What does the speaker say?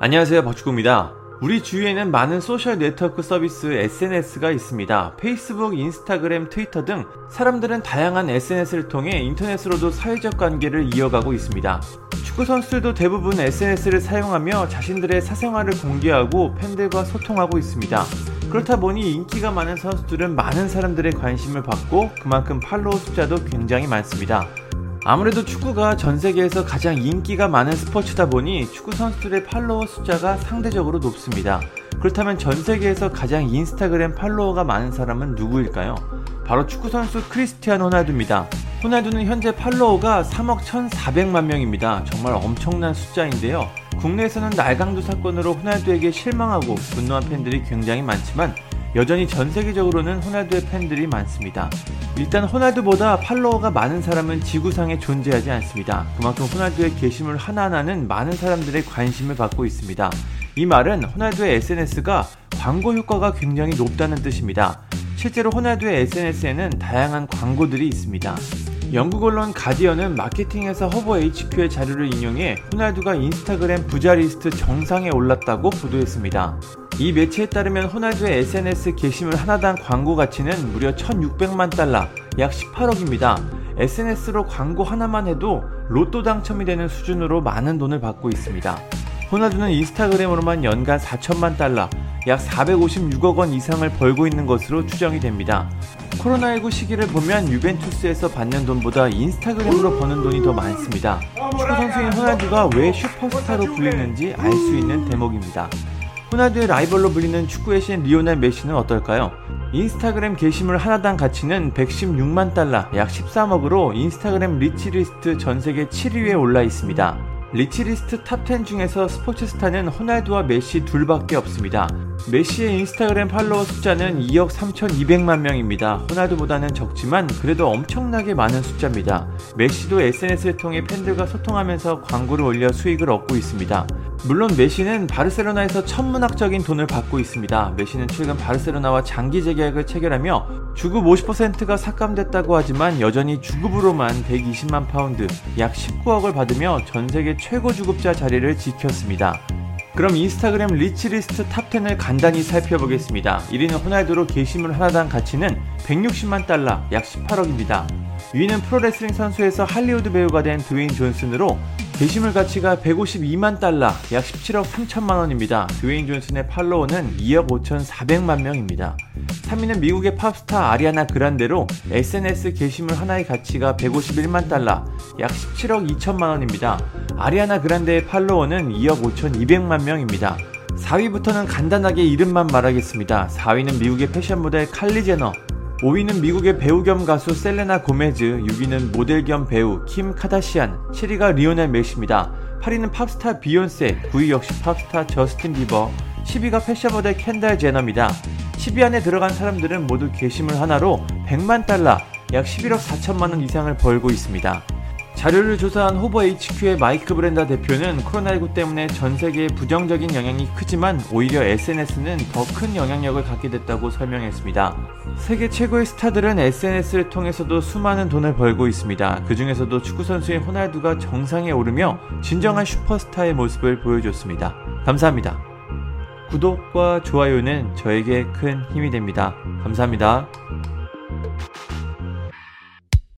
안녕하세요 박주구입니다. 우리 주위에는 많은 소셜 네트워크 서비스 SNS가 있습니다. 페이스북, 인스타그램, 트위터 등 사람들은 다양한 SNS를 통해 인터넷으로도 사회적 관계를 이어가고 있습니다. 축구 선수들도 대부분 SNS를 사용하며 자신들의 사생활을 공개하고 팬들과 소통하고 있습니다. 그렇다 보니 인기가 많은 선수들은 많은 사람들의 관심을 받고 그만큼 팔로워 숫자도 굉장히 많습니다. 아무래도 축구가 전 세계에서 가장 인기가 많은 스포츠다 보니 축구 선수들의 팔로워 숫자가 상대적으로 높습니다. 그렇다면 전 세계에서 가장 인스타그램 팔로워가 많은 사람은 누구일까요? 바로 축구 선수 크리스티안 호날두입니다. 호날두는 현재 팔로워가 3억 1,400만 명입니다. 정말 엄청난 숫자인데요. 국내에서는 날강도 사건으로 호날두에게 실망하고 분노한 팬들이 굉장히 많지만 여전히 전 세계적으로는 호날두의 팬들이 많습니다. 일단 호날두보다 팔로워가 많은 사람은 지구상에 존재하지 않습니다. 그만큼 호날두의 게시물 하나하나는 많은 사람들의 관심을 받고 있습니다. 이 말은 호날두의 SNS가 광고 효과가 굉장히 높다는 뜻입니다. 실제로 호날두의 SNS에는 다양한 광고들이 있습니다. 영국 언론 가디언은 마케팅에서 Hopper HQ의 자료를 인용해 호날두가 인스타그램 부자 리스트 정상에 올랐다고 보도했습니다. 이 매체에 따르면 호날두의 SNS 게시물 하나당 광고 가치는 무려 1,600만 달러, 약 18억입니다. SNS로 광고 하나만 해도 로또 당첨이 되는 수준으로 많은 돈을 받고 있습니다. 호날두는 인스타그램으로만 연간 4천만 달러, 약 456억 원 이상을 벌고 있는 것으로 추정이 됩니다. 코로나19 시기를 보면 유벤투스에서 받는 돈보다 인스타그램으로 버는 돈이 더 많습니다. 축구 선수인 호날두가 왜 슈퍼스타로 불리는지 알 수 있는 대목입니다. 호날두의 라이벌로 불리는 축구의 신 리오넬 메시는 어떨까요? 인스타그램 게시물 하나당 가치는 116만 달러, 약 13억으로 인스타그램 rich list 전 세계 7위에 올라 있습니다. rich list top 10 중에서 스포츠 스타는 호날두와 메시 둘밖에 없습니다. 메시의 인스타그램 팔로워 숫자는 2억 3,200만 명입니다. 호날두보다는 적지만 그래도 엄청나게 많은 숫자입니다. 메시도 SNS를 통해 팬들과 소통하면서 광고를 올려 수익을 얻고 있습니다. 물론 메시는 바르셀로나에서 천문학적인 돈을 받고 있습니다. 메시는 최근 바르셀로나와 장기 재계약을 체결하며 주급 50%가 삭감됐다고 하지만 여전히 주급으로만 120만 파운드, 약 19억을 받으며 전 세계 최고 주급자 자리를 지켰습니다. 그럼 인스타그램 rich list top 10을 간단히 살펴보겠습니다. 1위는 호날두로 게시물 하나당 가치는 160만 달러, 약 18억입니다. 2위는 프로레슬링 선수에서 할리우드 배우가 된 드웨인 존슨으로 게시물 가치가 152만 달러, 약 17억 3천만 원입니다. 드웨인 존슨의 팔로워는 2억 5천4백만 명입니다. 3위는 미국의 팝스타 아리아나 그란데로 SNS 게시물 하나의 가치가 151만 달러, 약 17억 2천만 원입니다. 아리아나 그란데의 팔로워는 2억 5천2백만 명입니다. 4위부터는 간단하게 이름만 말하겠습니다. 4위는 미국의 패션 모델 칼리 제너, 5위는 미국의 배우 겸 가수 셀레나 고메즈, 6위는 모델 겸 배우 킴 카다시안, 7위가 리오넬 메시입니다. 8위는 팝스타 비욘세, 9위 역시 팝스타 저스틴 비버, 10위가 패션 모델 켄달 제너입니다. 10위 안에 들어간 사람들은 모두 게시물 하나로 100만 달러, 약 11억 4천만 원 이상을 벌고 있습니다. 자료를 조사한 호버 HQ의 마이크 브렌다 대표는 코로나19 때문에 전 세계에 부정적인 영향이 크지만 오히려 SNS는 더 큰 영향력을 갖게 됐다고 설명했습니다. 세계 최고의 스타들은 SNS를 통해서도 수많은 돈을 벌고 있습니다. 그 중에서도 축구선수인 호날두가 정상에 오르며 진정한 슈퍼스타의 모습을 보여줬습니다. 감사합니다. 구독과 좋아요는 저에게 큰 힘이 됩니다. 감사합니다.